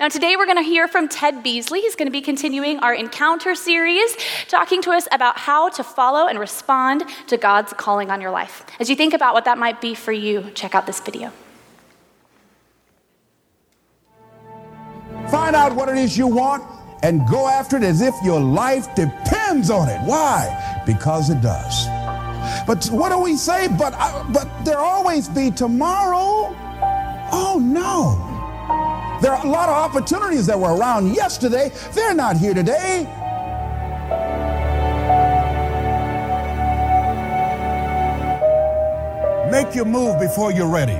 Now, today we're going to hear from Ted Beasley. He's going to be continuing our encounter series, talking to us about how to follow and respond to God's calling on your life. As you think about what that might be for you, check out this video. Find out what it is you want and go after it as if your life depends on it. Why? Because it does. But what do we say? But, uh, but there always be tomorrow. Oh no. There are a lot of opportunities that were around yesterday. They're not here today. Make your move before you're ready.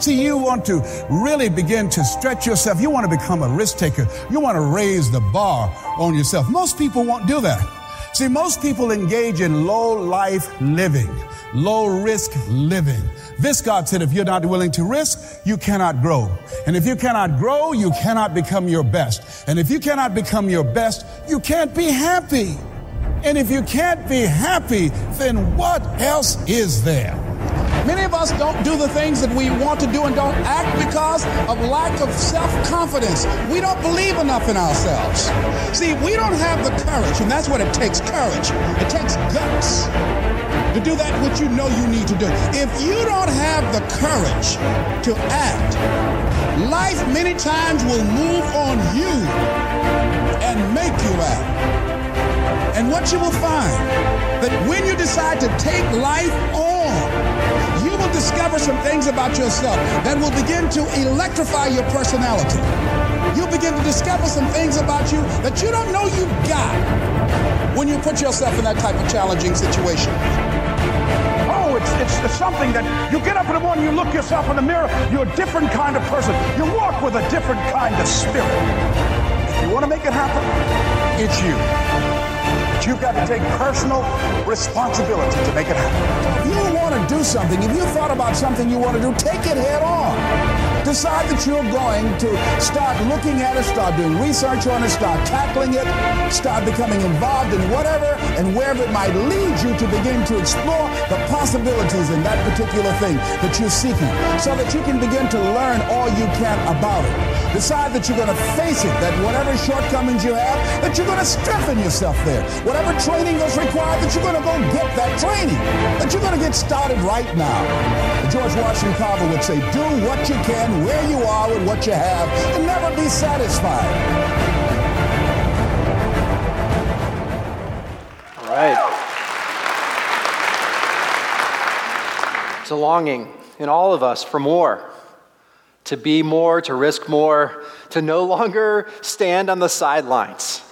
See, you want to really begin to stretch yourself. You want to become a risk taker. You want to raise the bar on yourself. Most people won't do that. See, most people engage in low life living, low risk living. This God said, if you're not willing to risk, you cannot grow. And if you cannot grow, you cannot become your best. And if you cannot become your best, you can't be happy. And if you can't be happy, then what else is there? Many of us don't do the things that we want to do and don't act because of lack of self confidence. We don't believe enough in ourselves. See, we don't have the courage, and that's what it takes courage. It takes guts to do that which you know you need to do. If you don't have the courage to act, life many times will move on you and make you act. And what you will find that when you decide to take life on, you will discover some things about yourself that will begin to electrify your personality. You'll begin to discover some things about you that you don't know you've got when you put yourself in that type of challenging situation. Oh, it's, it's, it's something that you get up in the morning, you look yourself in the mirror, you're a different kind of person. You walk with a different kind of spirit. If you want to make it happen, it's you. You've got to take personal responsibility to make it happen. If you want to do something, if you thought about something you want to do, take it head on. Decide that you're going to start looking at it, start doing research on it, start tackling it, start becoming involved in whatever and wherever it might lead you to begin to explore the possibilities in that particular thing that you're seeking so that you can begin to learn all you can about it. Decide that you're going to face it, that whatever shortcomings you have, that you're going to strengthen yourself there. Whatever training is required, that you're going to go get that training, that you're going to get started right now. George Washington Carver would say, do what you can where you are with what you have and never be satisfied. All right. It's a longing in all of us for more to be more, to risk more, to no longer stand on the sidelines.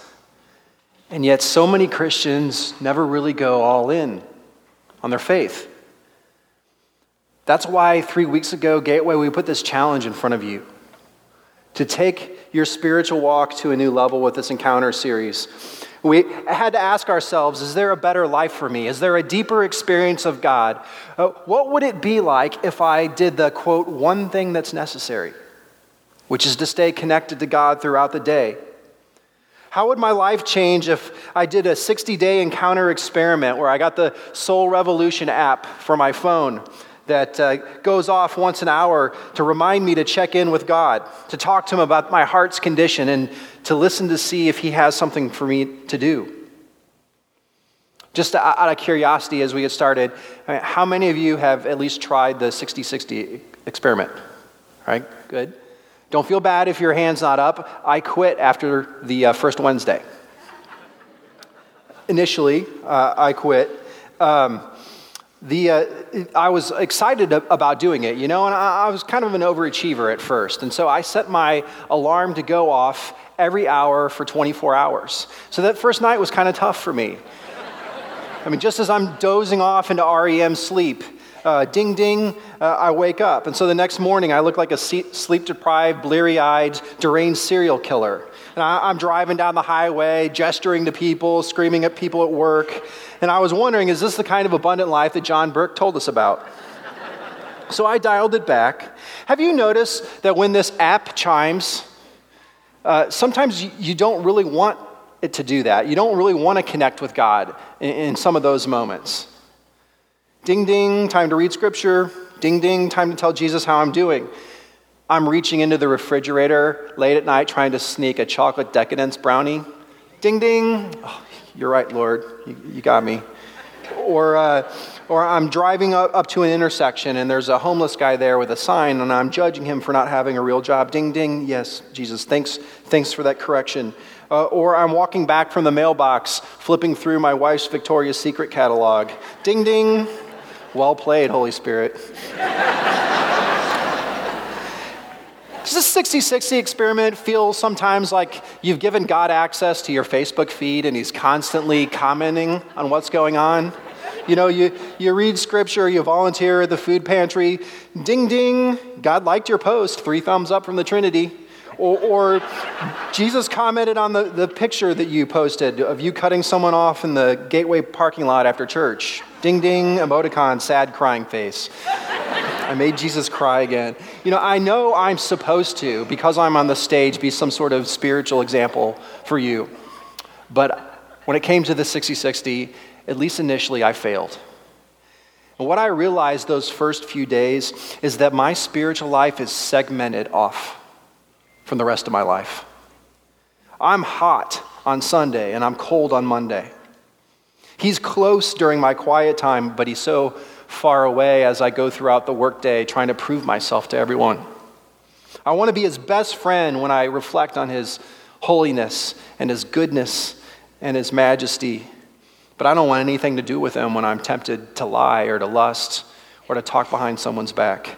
And yet, so many Christians never really go all in on their faith. That's why three weeks ago, Gateway, we put this challenge in front of you to take your spiritual walk to a new level with this encounter series. We had to ask ourselves is there a better life for me? Is there a deeper experience of God? Uh, what would it be like if I did the quote, one thing that's necessary, which is to stay connected to God throughout the day? How would my life change if I did a 60 day encounter experiment where I got the Soul Revolution app for my phone that uh, goes off once an hour to remind me to check in with God, to talk to Him about my heart's condition, and to listen to see if He has something for me to do. Just out of curiosity, as we get started, how many of you have at least tried the 60 60 experiment? All right, good. Don't feel bad if your hand's not up. I quit after the uh, first Wednesday. Initially, uh, I quit. Um, the, uh, I was excited about doing it, you know, and I, I was kind of an overachiever at first. And so I set my alarm to go off every hour for 24 hours. So that first night was kind of tough for me. I mean, just as I'm dozing off into REM sleep, uh, ding ding, uh, I wake up. And so the next morning, I look like a sleep deprived, bleary eyed, deranged serial killer. And I, I'm driving down the highway, gesturing to people, screaming at people at work. And I was wondering, is this the kind of abundant life that John Burke told us about? so I dialed it back. Have you noticed that when this app chimes, uh, sometimes you don't really want it to do that. You don't really want to connect with God in, in some of those moments. Ding ding, time to read scripture. Ding ding, time to tell Jesus how I'm doing. I'm reaching into the refrigerator late at night trying to sneak a chocolate decadence brownie. Ding ding. Oh, you're right, Lord. You, you got me. Or, uh, or I'm driving up, up to an intersection and there's a homeless guy there with a sign and I'm judging him for not having a real job. Ding ding. Yes, Jesus. Thanks, thanks for that correction. Uh, or I'm walking back from the mailbox, flipping through my wife's Victoria's Secret catalog. Ding ding. Well played, Holy Spirit. Does this 60 60 experiment feel sometimes like you've given God access to your Facebook feed and He's constantly commenting on what's going on? You know, you, you read scripture, you volunteer at the food pantry, ding ding, God liked your post, three thumbs up from the Trinity. Or, or, Jesus commented on the, the picture that you posted of you cutting someone off in the gateway parking lot after church. Ding ding, emoticon, sad crying face. I made Jesus cry again. You know, I know I'm supposed to, because I'm on the stage, be some sort of spiritual example for you. But when it came to the 60 60, at least initially, I failed. And what I realized those first few days is that my spiritual life is segmented off from the rest of my life. I'm hot on Sunday and I'm cold on Monday. He's close during my quiet time, but he's so far away as I go throughout the workday trying to prove myself to everyone. I want to be his best friend when I reflect on his holiness and his goodness and his majesty. But I don't want anything to do with him when I'm tempted to lie or to lust or to talk behind someone's back.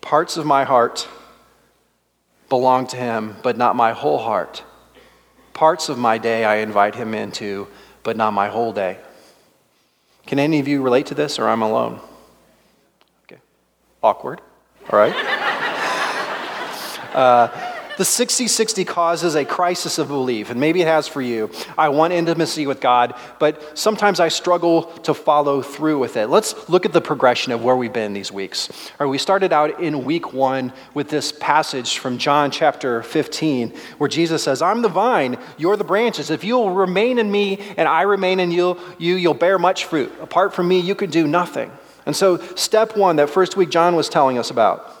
Parts of my heart belong to him, but not my whole heart. Parts of my day I invite him into, but not my whole day. Can any of you relate to this, or I'm alone? Okay. Awkward. All right. Uh, the 60 60 causes a crisis of belief, and maybe it has for you. I want intimacy with God, but sometimes I struggle to follow through with it. Let's look at the progression of where we've been these weeks. All right, we started out in week one with this passage from John chapter 15, where Jesus says, I'm the vine, you're the branches. If you'll remain in me and I remain in you, you you'll bear much fruit. Apart from me, you can do nothing. And so, step one, that first week John was telling us about,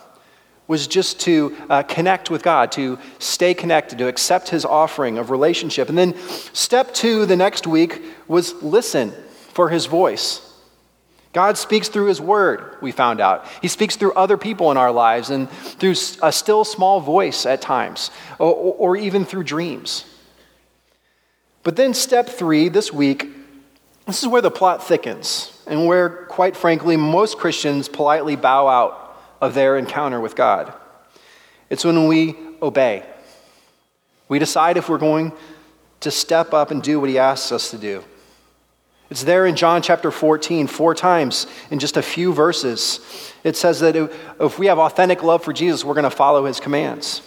was just to uh, connect with God, to stay connected, to accept his offering of relationship. And then step two the next week was listen for his voice. God speaks through his word, we found out. He speaks through other people in our lives and through a still small voice at times, or, or even through dreams. But then, step three this week, this is where the plot thickens, and where, quite frankly, most Christians politely bow out of their encounter with God. It's when we obey. We decide if we're going to step up and do what He asks us to do. It's there in John chapter 14, four times in just a few verses. It says that if we have authentic love for Jesus, we're going to follow His commands.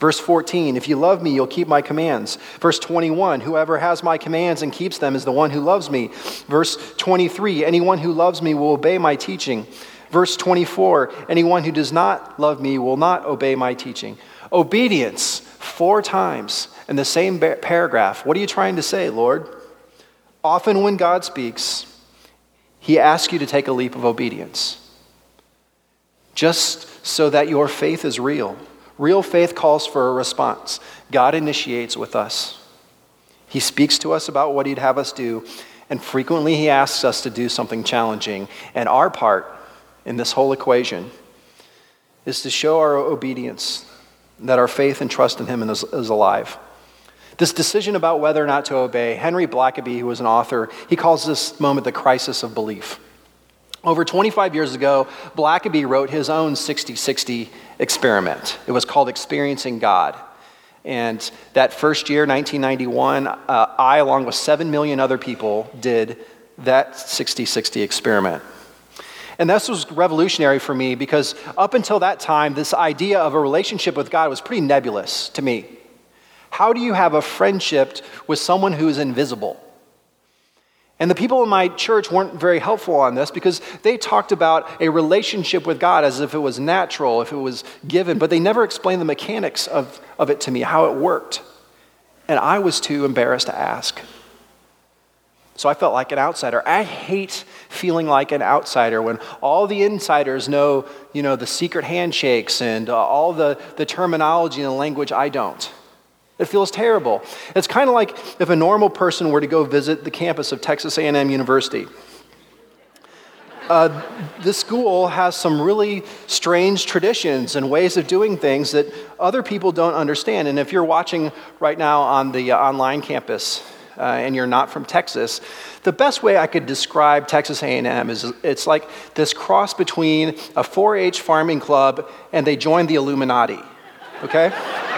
Verse 14, if you love me, you'll keep my commands. Verse 21, whoever has my commands and keeps them is the one who loves me. Verse 23, anyone who loves me will obey my teaching. Verse 24 Anyone who does not love me will not obey my teaching. Obedience, four times in the same paragraph. What are you trying to say, Lord? Often when God speaks, he asks you to take a leap of obedience. Just so that your faith is real. Real faith calls for a response. God initiates with us. He speaks to us about what he'd have us do, and frequently he asks us to do something challenging. And our part in this whole equation is to show our obedience, that our faith and trust in Him is, is alive. This decision about whether or not to obey, Henry Blackaby, who was an author, he calls this moment the crisis of belief. Over 25 years ago, Blackaby wrote his own 60 60 experiment. It was called Experiencing God. And that first year, 1991, uh, I, along with 7 million other people, did that 60 60 experiment. And this was revolutionary for me because up until that time, this idea of a relationship with God was pretty nebulous to me. How do you have a friendship with someone who is invisible? And the people in my church weren't very helpful on this because they talked about a relationship with God as if it was natural, if it was given, but they never explained the mechanics of, of it to me, how it worked. And I was too embarrassed to ask. So I felt like an outsider. I hate feeling like an outsider when all the insiders know, you know, the secret handshakes and uh, all the, the terminology and the language I don't. It feels terrible. It's kind of like if a normal person were to go visit the campus of Texas A&M University. Uh, this school has some really strange traditions and ways of doing things that other people don't understand. And if you're watching right now on the uh, online campus uh, and you're not from Texas, the best way I could describe Texas A&M is it's like this cross between a 4-H farming club and they joined the Illuminati. Okay?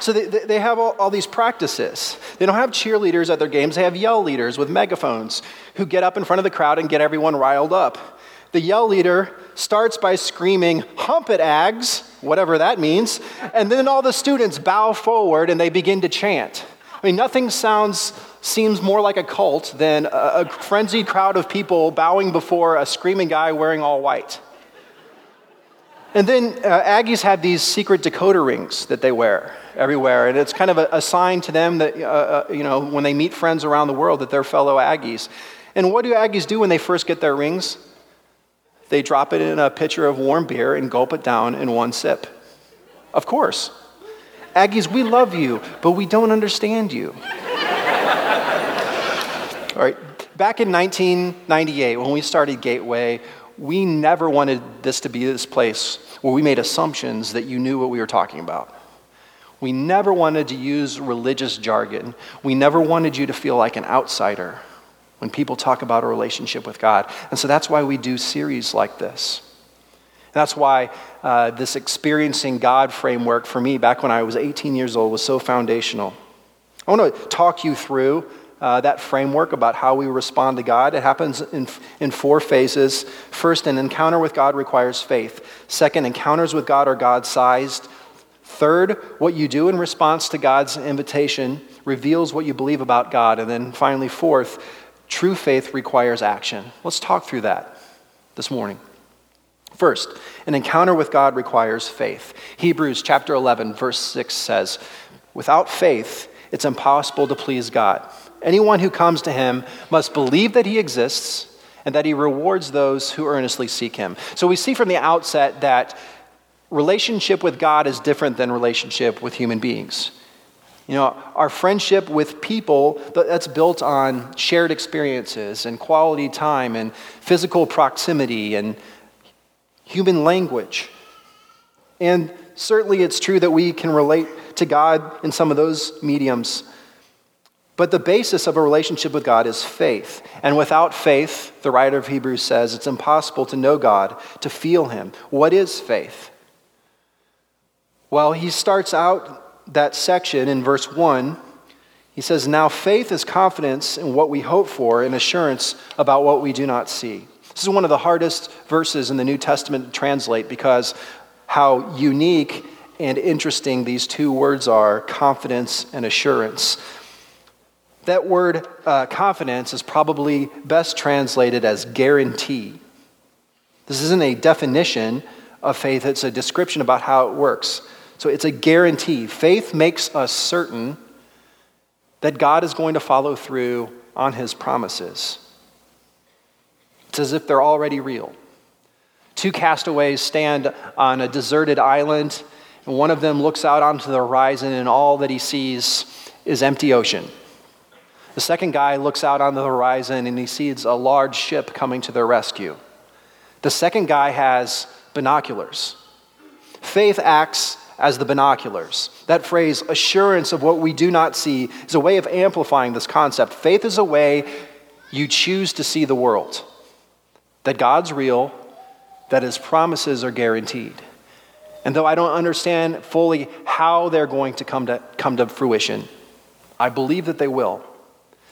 So they, they have all, all, these practices. They don't have cheerleaders at their games, they have yell leaders with megaphones who get up in front of the crowd and get everyone riled up. The yell leader starts by screaming, Hump it, Ags, whatever that means, and then all the students bow forward and they begin to chant. I mean, nothing sounds seems more like a cult than a, a frenzied crowd of people bowing before a screaming guy wearing all white. And then uh, Aggies have these secret decoder rings that they wear everywhere, and it's kind of a, a sign to them that, uh, uh, you know, when they meet friends around the world, that they're fellow Aggies. And what do Aggies do when they first get their rings? They drop it in a pitcher of warm beer and gulp it down in one sip. Of course. Aggies, we love you, but we don't understand you. All right, back in 1998, when we started Gateway, we never wanted this to be this place where we made assumptions that you knew what we were talking about. We never wanted to use religious jargon. We never wanted you to feel like an outsider when people talk about a relationship with God. And so that's why we do series like this. That's why uh, this experiencing God framework for me, back when I was 18 years old, was so foundational. I want to talk you through uh, that framework about how we respond to God. It happens in, in four phases. First, an encounter with God requires faith. Second, encounters with God are God sized. Third, what you do in response to God's invitation reveals what you believe about God. And then finally, fourth, true faith requires action. Let's talk through that this morning. First, an encounter with God requires faith. Hebrews chapter 11, verse 6 says, Without faith, it's impossible to please God. Anyone who comes to him must believe that he exists and that he rewards those who earnestly seek him. So we see from the outset that relationship with God is different than relationship with human beings. You know, our friendship with people that's built on shared experiences and quality time and physical proximity and human language. And certainly it's true that we can relate to God in some of those mediums. But the basis of a relationship with God is faith. And without faith, the writer of Hebrews says, it's impossible to know God, to feel Him. What is faith? Well, he starts out that section in verse 1. He says, Now faith is confidence in what we hope for and assurance about what we do not see. This is one of the hardest verses in the New Testament to translate because how unique and interesting these two words are confidence and assurance. That word uh, confidence is probably best translated as guarantee. This isn't a definition of faith, it's a description about how it works. So it's a guarantee. Faith makes us certain that God is going to follow through on his promises. It's as if they're already real. Two castaways stand on a deserted island, and one of them looks out onto the horizon, and all that he sees is empty ocean. The second guy looks out on the horizon and he sees a large ship coming to their rescue. The second guy has binoculars. Faith acts as the binoculars. That phrase, assurance of what we do not see, is a way of amplifying this concept. Faith is a way you choose to see the world that God's real, that his promises are guaranteed. And though I don't understand fully how they're going to come to, come to fruition, I believe that they will.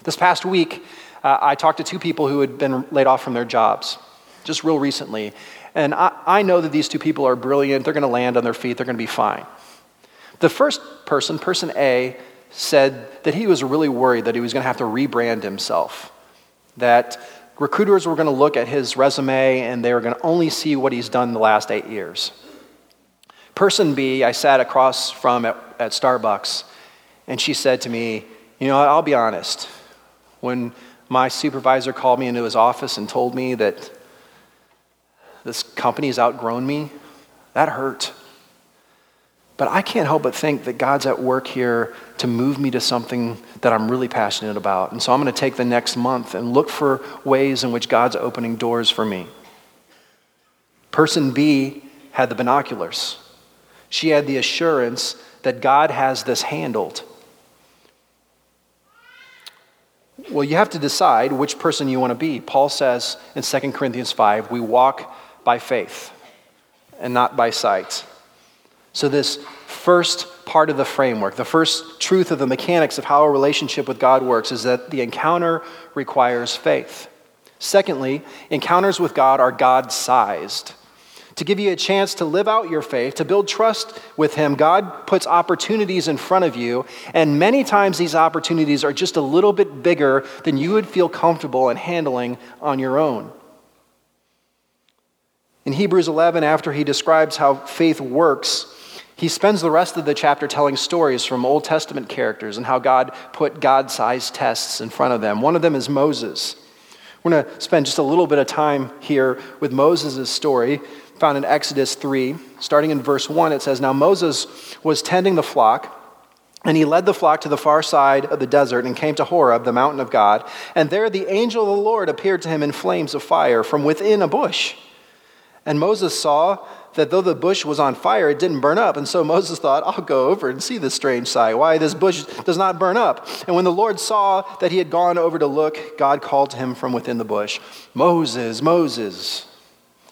This past week, uh, I talked to two people who had been laid off from their jobs, just real recently. And I, I know that these two people are brilliant. They're going to land on their feet, they're going to be fine. The first person, person A, said that he was really worried that he was going to have to rebrand himself, that recruiters were going to look at his resume and they were going to only see what he's done the last eight years. Person B, I sat across from at, at Starbucks, and she said to me, You know, I'll be honest. When my supervisor called me into his office and told me that this company's outgrown me, that hurt. But I can't help but think that God's at work here to move me to something that I'm really passionate about. And so I'm going to take the next month and look for ways in which God's opening doors for me. Person B had the binoculars. She had the assurance that God has this handled. Well, you have to decide which person you want to be. Paul says in 2 Corinthians 5, we walk by faith and not by sight. So, this first part of the framework, the first truth of the mechanics of how a relationship with God works is that the encounter requires faith. Secondly, encounters with God are God sized. To give you a chance to live out your faith, to build trust with Him, God puts opportunities in front of you, and many times these opportunities are just a little bit bigger than you would feel comfortable in handling on your own. In Hebrews 11, after he describes how faith works, he spends the rest of the chapter telling stories from Old Testament characters and how God put God sized tests in front of them. One of them is Moses. We're going to spend just a little bit of time here with Moses' story, found in Exodus 3. Starting in verse 1, it says Now Moses was tending the flock. And he led the flock to the far side of the desert and came to Horeb, the mountain of God. And there the angel of the Lord appeared to him in flames of fire from within a bush. And Moses saw that though the bush was on fire, it didn't burn up. And so Moses thought, I'll go over and see this strange sight, why this bush does not burn up. And when the Lord saw that he had gone over to look, God called to him from within the bush, Moses, Moses.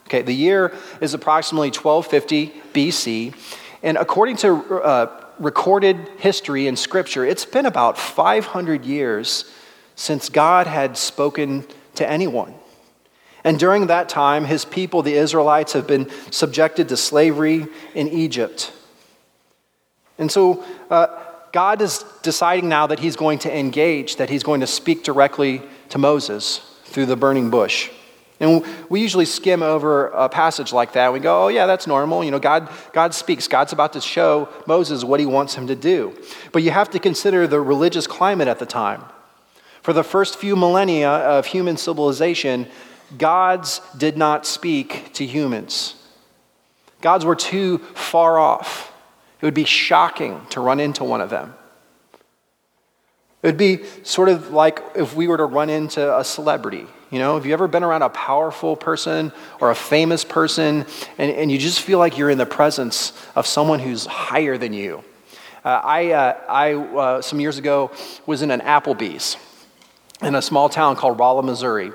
Okay, the year is approximately 1250 BC. And according to uh, recorded history in Scripture, it's been about 500 years since God had spoken to anyone. And during that time, his people, the Israelites, have been subjected to slavery in Egypt. And so uh, God is deciding now that he's going to engage, that he's going to speak directly to Moses through the burning bush. And we usually skim over a passage like that. We go, oh, yeah, that's normal. You know, God, God speaks. God's about to show Moses what he wants him to do. But you have to consider the religious climate at the time. For the first few millennia of human civilization, gods did not speak to humans. Gods were too far off. It would be shocking to run into one of them. It would be sort of like if we were to run into a celebrity. You know, have you ever been around a powerful person or a famous person and, and you just feel like you're in the presence of someone who's higher than you? Uh, I, uh, I uh, some years ago, was in an Applebee's in a small town called Rolla, Missouri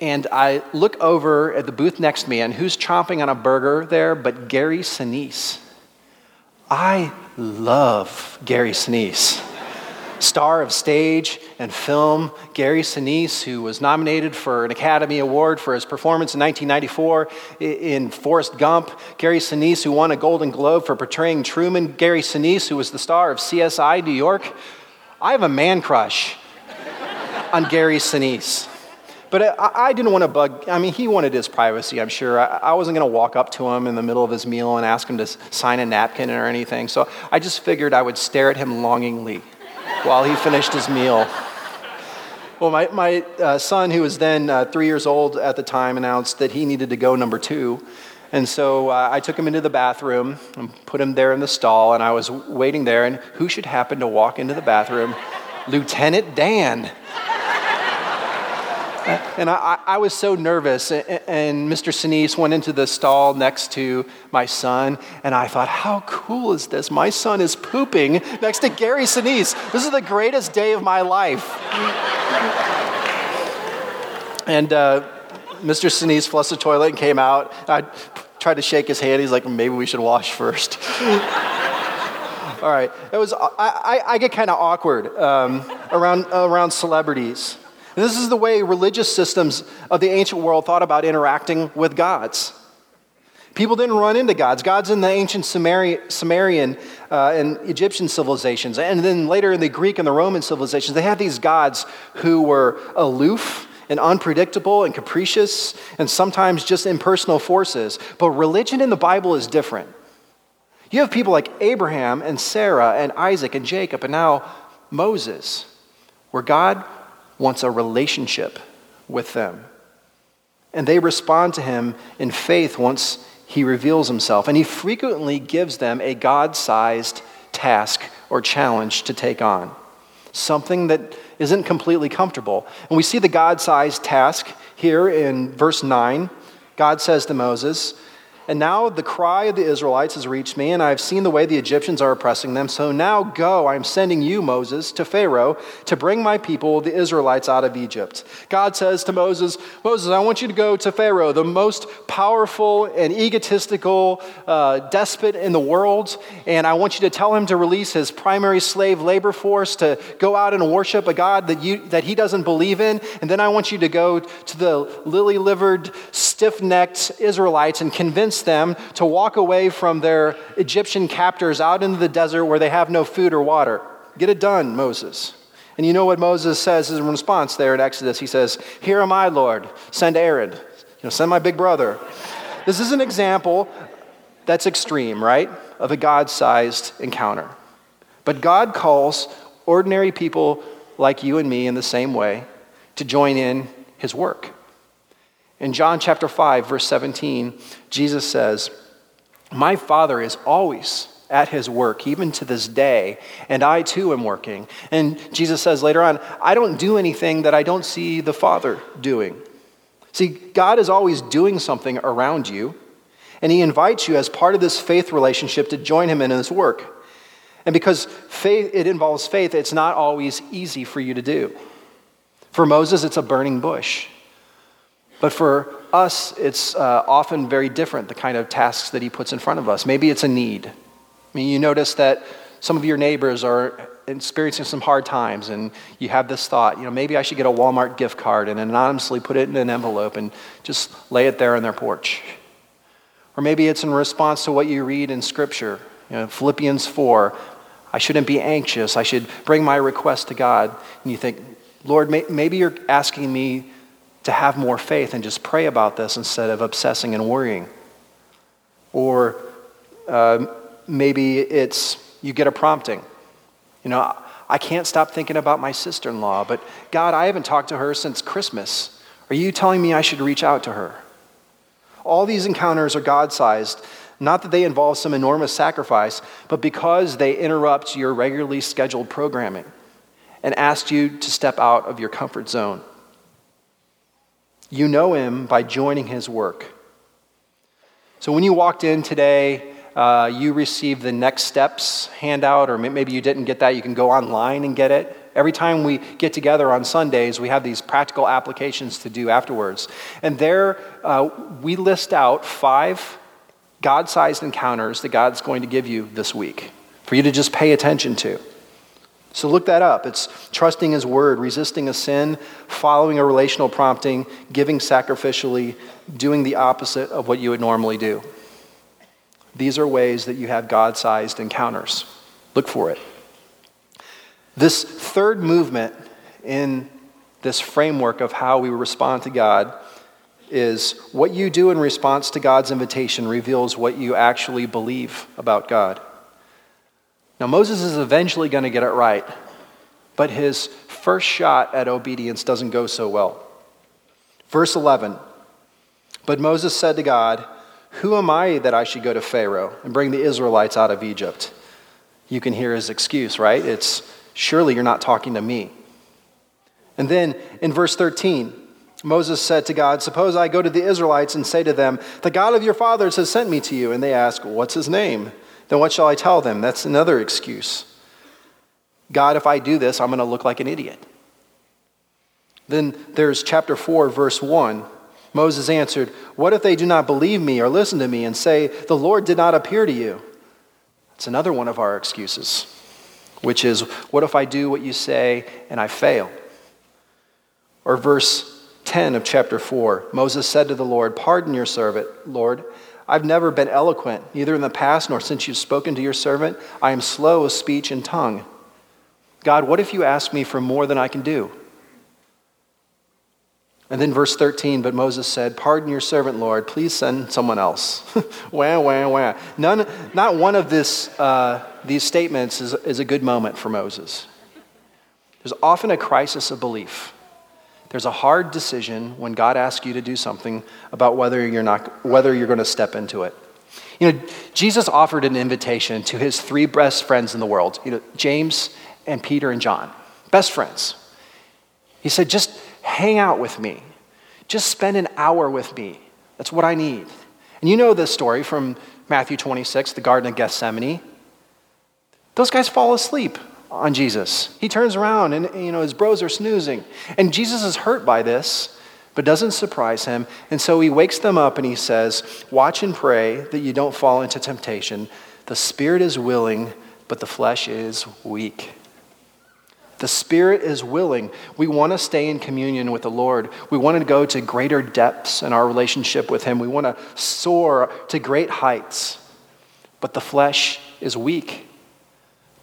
and I look over at the booth next to me, and who's chomping on a burger there but Gary Sinise? I love Gary Sinise. Star of stage and film, Gary Sinise, who was nominated for an Academy Award for his performance in 1994 in Forrest Gump. Gary Sinise, who won a Golden Globe for portraying Truman. Gary Sinise, who was the star of CSI New York. I have a man crush on Gary Sinise. But I, I didn't want to bug, I mean, he wanted his privacy, I'm sure. I, I wasn't going to walk up to him in the middle of his meal and ask him to sign a napkin or anything. So I just figured I would stare at him longingly while he finished his meal. Well, my, my uh, son, who was then uh, three years old at the time, announced that he needed to go number two. And so uh, I took him into the bathroom and put him there in the stall, and I was waiting there. And who should happen to walk into the bathroom? Lieutenant Dan. And I, I, was so nervous. And Mr. Sinise went into the stall next to my son. And I thought, how cool is this? My son is pooping next to Gary Sinise. This is the greatest day of my life. and uh, Mr. Sinise flushed the toilet and came out. I tried to shake his hand. He's like, maybe we should wash first. All right. It was, I, I, I get kind of awkward um, around, around celebrities. This is the way religious systems of the ancient world thought about interacting with gods. People didn't run into gods. Gods in the ancient Sumerian uh, and Egyptian civilizations, and then later in the Greek and the Roman civilizations, they had these gods who were aloof and unpredictable and capricious and sometimes just impersonal forces. But religion in the Bible is different. You have people like Abraham and Sarah and Isaac and Jacob and now Moses, where God wants a relationship with them. And they respond to him in faith once he reveals himself. And he frequently gives them a God sized task or challenge to take on, something that isn't completely comfortable. And we see the God sized task here in verse 9. God says to Moses, and now the cry of the Israelites has reached me, and I have seen the way the Egyptians are oppressing them. So now go, I am sending you, Moses, to Pharaoh to bring my people, the Israelites, out of Egypt. God says to Moses, Moses, I want you to go to Pharaoh, the most powerful and egotistical uh, despot in the world, and I want you to tell him to release his primary slave labor force to go out and worship a God that, you, that he doesn't believe in. And then I want you to go to the lily livered, stiff necked Israelites and convince them to walk away from their Egyptian captors out into the desert where they have no food or water. Get it done, Moses. And you know what Moses says in response there in Exodus? He says, Here am I, Lord. Send Aaron. You know, send my big brother. This is an example that's extreme, right? Of a God sized encounter. But God calls ordinary people like you and me in the same way to join in his work. In John chapter 5, verse 17, Jesus says, My Father is always at his work, even to this day, and I too am working. And Jesus says later on, I don't do anything that I don't see the Father doing. See, God is always doing something around you, and he invites you as part of this faith relationship to join him in his work. And because faith, it involves faith, it's not always easy for you to do. For Moses, it's a burning bush. But for us, it's uh, often very different, the kind of tasks that he puts in front of us. Maybe it's a need. I mean, you notice that some of your neighbors are experiencing some hard times, and you have this thought, you know, maybe I should get a Walmart gift card and anonymously put it in an envelope and just lay it there on their porch. Or maybe it's in response to what you read in Scripture. You know, Philippians 4, I shouldn't be anxious. I should bring my request to God. And you think, Lord, may, maybe you're asking me to have more faith and just pray about this instead of obsessing and worrying. Or uh, maybe it's you get a prompting. You know, I can't stop thinking about my sister in law, but God, I haven't talked to her since Christmas. Are you telling me I should reach out to her? All these encounters are God sized, not that they involve some enormous sacrifice, but because they interrupt your regularly scheduled programming and ask you to step out of your comfort zone. You know him by joining his work. So when you walked in today, uh, you received the next steps handout, or maybe you didn't get that. You can go online and get it. Every time we get together on Sundays, we have these practical applications to do afterwards. And there, uh, we list out five God sized encounters that God's going to give you this week for you to just pay attention to. So look that up. It's trusting His word, resisting a sin, following a relational prompting, giving sacrificially, doing the opposite of what you would normally do. These are ways that you have God sized encounters. Look for it. This third movement in this framework of how we respond to God is what you do in response to God's invitation reveals what you actually believe about God. Now, Moses is eventually going to get it right, but his first shot at obedience doesn't go so well. Verse 11 But Moses said to God, Who am I that I should go to Pharaoh and bring the Israelites out of Egypt? You can hear his excuse, right? It's, Surely you're not talking to me. And then in verse 13, Moses said to God, Suppose I go to the Israelites and say to them, The God of your fathers has sent me to you. And they ask, What's his name? Then what shall I tell them? That's another excuse. God, if I do this, I'm going to look like an idiot. Then there's chapter 4, verse 1. Moses answered, What if they do not believe me or listen to me and say, The Lord did not appear to you? That's another one of our excuses, which is, What if I do what you say and I fail? Or verse 10 of chapter 4 Moses said to the Lord, Pardon your servant, Lord. I've never been eloquent, neither in the past nor since you've spoken to your servant. I am slow of speech and tongue. God, what if you ask me for more than I can do? And then verse 13, but Moses said, Pardon your servant, Lord. Please send someone else. wah, wah, wah. None, not one of this, uh, these statements is, is a good moment for Moses. There's often a crisis of belief There's a hard decision when God asks you to do something about whether you're, not, whether you're going to step into it. You know, Jesus offered an invitation to his three best friends in the world, you know, James and Peter and John, best friends. He said, just hang out with me. Just spend an hour with me. That's what I need. And you know this story from Matthew 26, the Garden of Gethsemane. Those guys fall asleep on Jesus. He turns around and you know his bros are snoozing. And Jesus is hurt by this, but doesn't surprise him. And so he wakes them up and he says, "Watch and pray that you don't fall into temptation. The spirit is willing, but the flesh is weak." The spirit is willing. We want to stay in communion with the Lord. We want to go to greater depths in our relationship with Him. We want to soar to great heights. But the flesh is weak.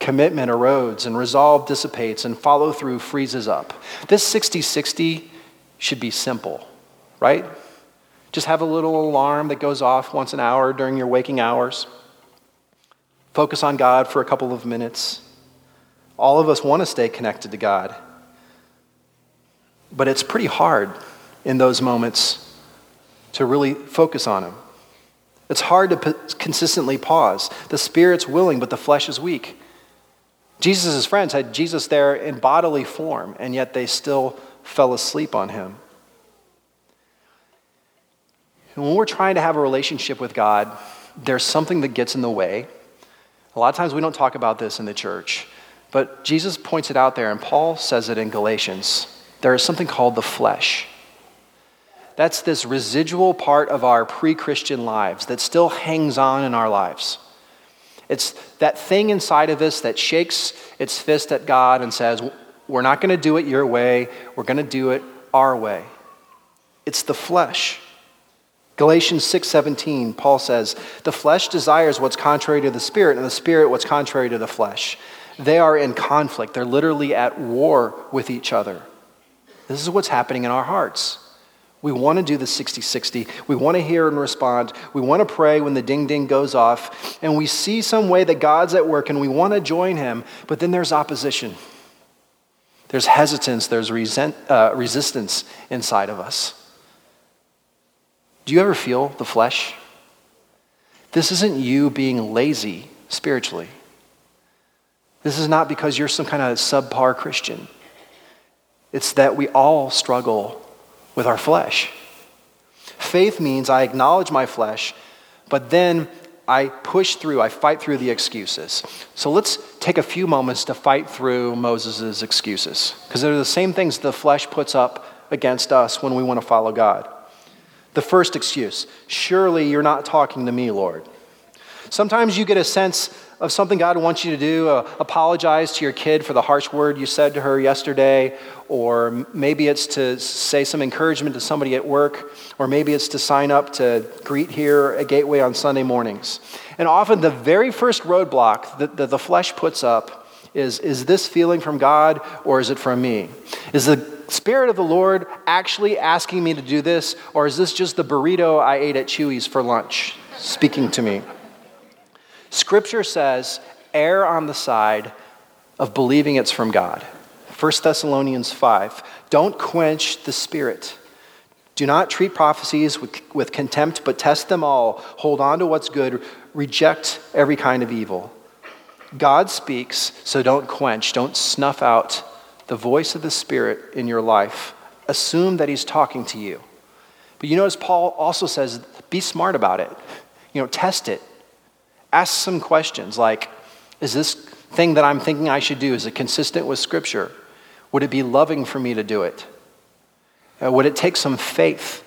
Commitment erodes, and resolve dissipates, and follow through freezes up. This 60 60 should be simple, right? Just have a little alarm that goes off once an hour during your waking hours. Focus on God for a couple of minutes all of us want to stay connected to God. But it's pretty hard in those moments to really focus on Him. It's hard to consistently pause. The spirit's willing, but the flesh is weak. Jesus' friends had Jesus there in bodily form, and yet they still fell asleep on him. And when we're trying to have a relationship with God, there's something that gets in the way. A lot of times we don't talk about this in the church. But Jesus points it out there, and Paul says it in Galatians. There is something called the flesh. That's this residual part of our pre Christian lives that still hangs on in our lives. It's that thing inside of us that shakes its fist at God and says, We're not going to do it your way, we're going to do it our way. It's the flesh. Galatians 6:17 Paul says, "The flesh desires what's contrary to the spirit and the spirit what's contrary to the flesh." They are in conflict. They're literally at war with each other. This is what's happening in our hearts. We want to do the 60 60. We want to hear and respond. We want to pray when the ding ding goes off. And we see some way that God's at work and we want to join Him. But then there's opposition. There's hesitance. There's resent, uh, resistance inside of us. Do you ever feel the flesh? This isn't you being lazy spiritually. This is not because you're some kind of subpar Christian. It's that we all struggle with our flesh. Faith means I acknowledge my flesh, but then I push through, I fight through the excuses. So let's take a few moments to fight through Moses' excuses, because they're the same things the flesh puts up against us when we want to follow God. The first excuse surely you're not talking to me, Lord. Sometimes you get a sense of something God wants you to do, uh, apologize to your kid for the harsh word you said to her yesterday, or maybe it's to say some encouragement to somebody at work, or maybe it's to sign up to greet here at Gateway on Sunday mornings. And often the very first roadblock that, that the flesh puts up is is this feeling from God or is it from me? Is the Spirit of the Lord actually asking me to do this, or is this just the burrito I ate at Chuy's for lunch speaking to me? Scripture says, err on the side of believing it's from God. 1 Thessalonians 5. Don't quench the Spirit. Do not treat prophecies with, with contempt, but test them all. Hold on to what's good. Reject every kind of evil. God speaks, so don't quench, don't snuff out the voice of the Spirit in your life. Assume that He's talking to you. But you notice Paul also says, be smart about it. You know, test it. Ask some questions like Is this thing that I'm thinking I should do, is it consistent with Scripture? Would it be loving for me to do it? Uh, would it take some faith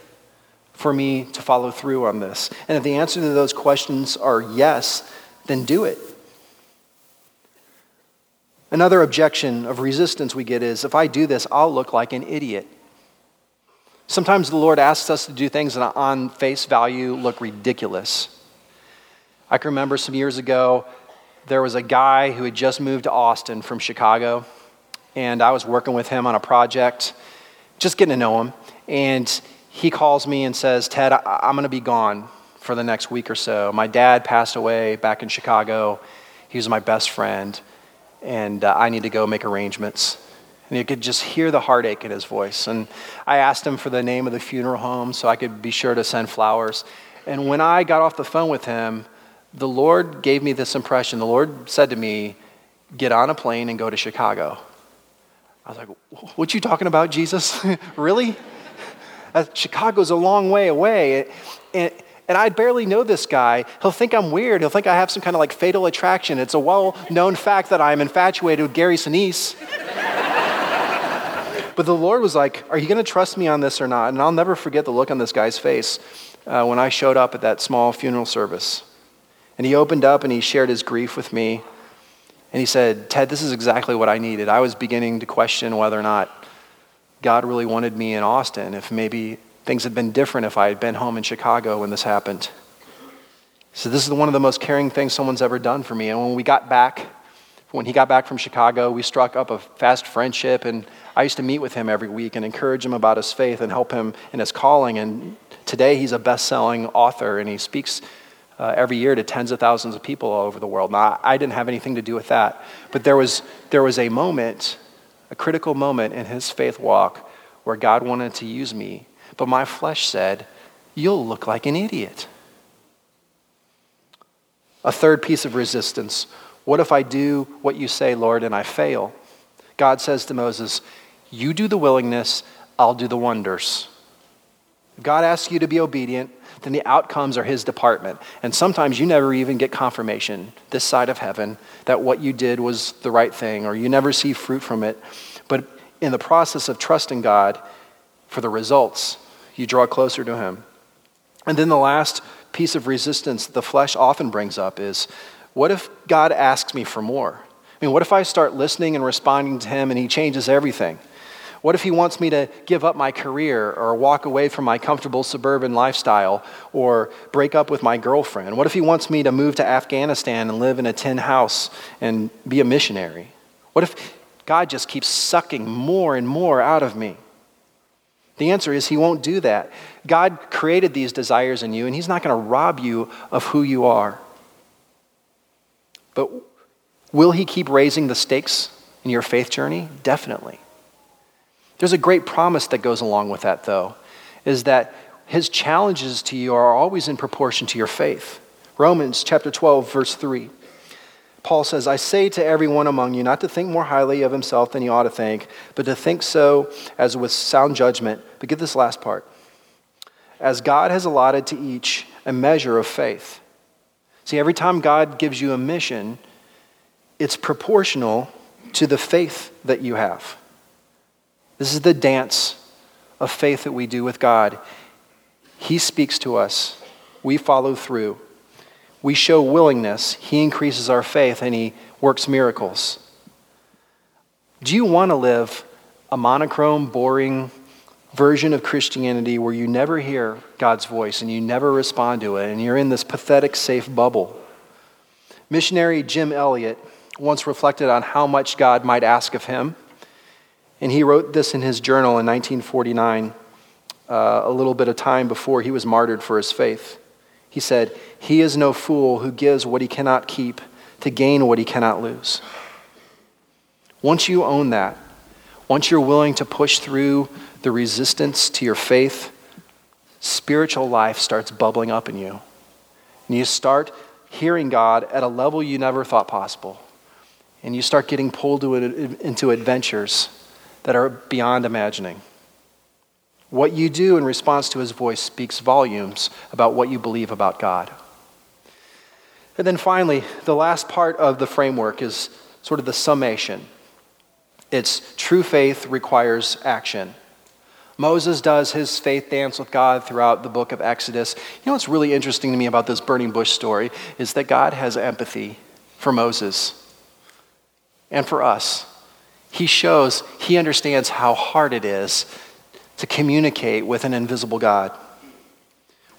for me to follow through on this? And if the answer to those questions are yes, then do it. Another objection of resistance we get is if I do this, I'll look like an idiot. Sometimes the Lord asks us to do things that on face value look ridiculous. I can remember some years ago, there was a guy who had just moved to Austin from Chicago, and I was working with him on a project, just getting to know him. And he calls me and says, Ted, I- am going to be gone for the next week or so. My dad passed away back in Chicago. He was my best friend, and uh, I need to go make arrangements. And you could just hear the heartache in his voice. And I asked him for the name of the funeral home so I could be sure to send flowers. And when I got off the phone with him, the Lord gave me this impression. The Lord said to me, Get on a plane and go to Chicago. I was like, What you talking about, Jesus? really? Uh, Chicago's a long way away. And, and I barely know this guy. He'll think I'm weird. He'll think I have some kind of like fatal attraction. It's a well known fact that I'm infatuated with Gary Sinise. but the Lord was like, Are you going to trust me on this or not? And I'll never forget the look on this guy's face uh, when I showed up at that small funeral service. And he opened up and he shared his grief with me. And he said, Ted, this is exactly what I needed. I was beginning to question whether or not God really wanted me in Austin, if maybe things had been different if I had been home in Chicago when this happened. So, this is one of the most caring things someone's ever done for me. And when we got back, when he got back from Chicago, we struck up a fast friendship. And I used to meet with him every week and encourage him about his faith and help him in his calling. And today, he's a best selling author and he speaks uh, every year to tens of thousands of people all over the world. Now, I didn't have anything to do with that. But there was, there was a moment, a critical moment in his faith walk where God wanted to use me but my flesh said, You'll look like an idiot. A third piece of resistance what if I do what you say, Lord, and I fail? God says to Moses, You do the willingness, I'll do the wonders. God asks you to be obedient, then the outcomes are his department. And sometimes you never even get confirmation this side of heaven that what you did was the right thing, or you never see fruit from it. But in the process of trusting God for the results, you draw closer to Him. And then the last piece of resistance the flesh often brings up is what if God asks me for more? I mean, what if I start listening and responding to Him and He changes everything? What if He wants me to give up my career or walk away from my comfortable suburban lifestyle or break up with my girlfriend? What if He wants me to move to Afghanistan and live in a tin house and be a missionary? What if God just keeps sucking more and more out of me? The answer is He won't do that. God created these desires in you, and He's not going to rob you of who you are. But will He keep raising the stakes in your faith journey? Definitely. There's a great promise that goes along with that, though, is that His challenges to you are always in proportion to your faith. Romans chapter 12, verse 3. Paul says, I say to everyone among you not to think more highly of himself than he ought to think, but to think so as with sound judgment. But get this last part. As God has allotted to each a measure of faith. See, every time God gives you a mission, it's proportional to the faith that you have. This is the dance of faith that we do with God. He speaks to us, we follow through we show willingness, He increases our faith and He works miracles. Do you want to live a monochrome, boring version of Christianity where you never hear God's voice and you never respond to it and you're in this pathetic, safe bubble? Missionary Jim Elliot once reflected on how much God might ask of him. And he wrote this in his journal in 1949, uh, a little bit of time before he was martyred for his faith. He said, He is no fool who gives what he cannot keep to gain what he cannot lose. Once you own that, once you're willing to push through the resistance to your faith, spiritual life starts bubbling up in you. And you start hearing God at a level you never thought possible. And you start getting pulled into adventures that are beyond imagining. What you do in response to his voice speaks volumes about what you believe about God. And then finally, the last part of the framework is sort of the summation. It's true faith requires action. Moses does his faith dance with God throughout the book of Exodus. You know what's really interesting to me about this burning bush story is that God has empathy for Moses and for us. He shows he understands how hard it is to communicate with an invisible God.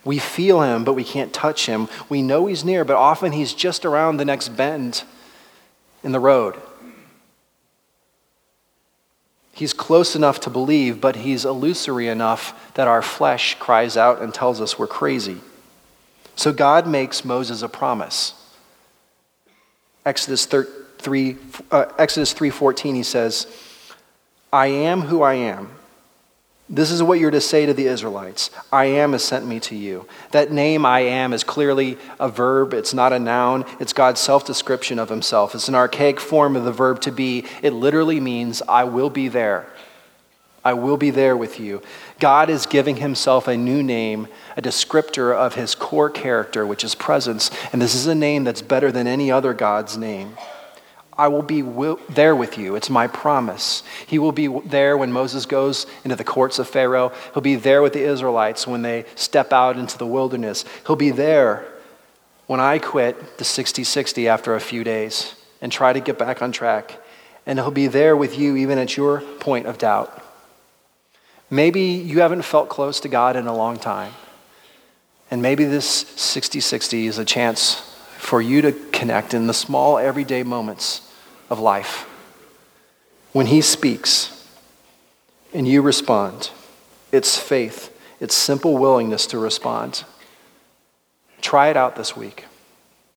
We feel him, but we can't touch him. We know he's near, but often he's just around the next bend in the road. He's close enough to believe, but he's illusory enough that our flesh cries out and tells us we're crazy. So God makes Moses a promise. Exodus 3, uh, Exodus 3:14 he says, I am who I am. This is what you're to say to the Israelites I am has sent me to you. That name, I am, is clearly a verb. It's not a noun. It's God's self description of himself. It's an archaic form of the verb to be. It literally means, I will be there. I will be there with you. God is giving himself a new name, a descriptor of his core character, which is presence. And this is a name that's better than any other God's name. I will be there with you. It's my promise. He will be there when Moses goes into the courts of Pharaoh. He'll be there with the Israelites when they step out into the wilderness. He'll be there when I quit the 60 60 after a few days and try to get back on track. And He'll be there with you even at your point of doubt. Maybe you haven't felt close to God in a long time. And maybe this 60 60 is a chance for you to connect in the small everyday moments of life. When He speaks and you respond, it's faith, it's simple willingness to respond. Try it out this week.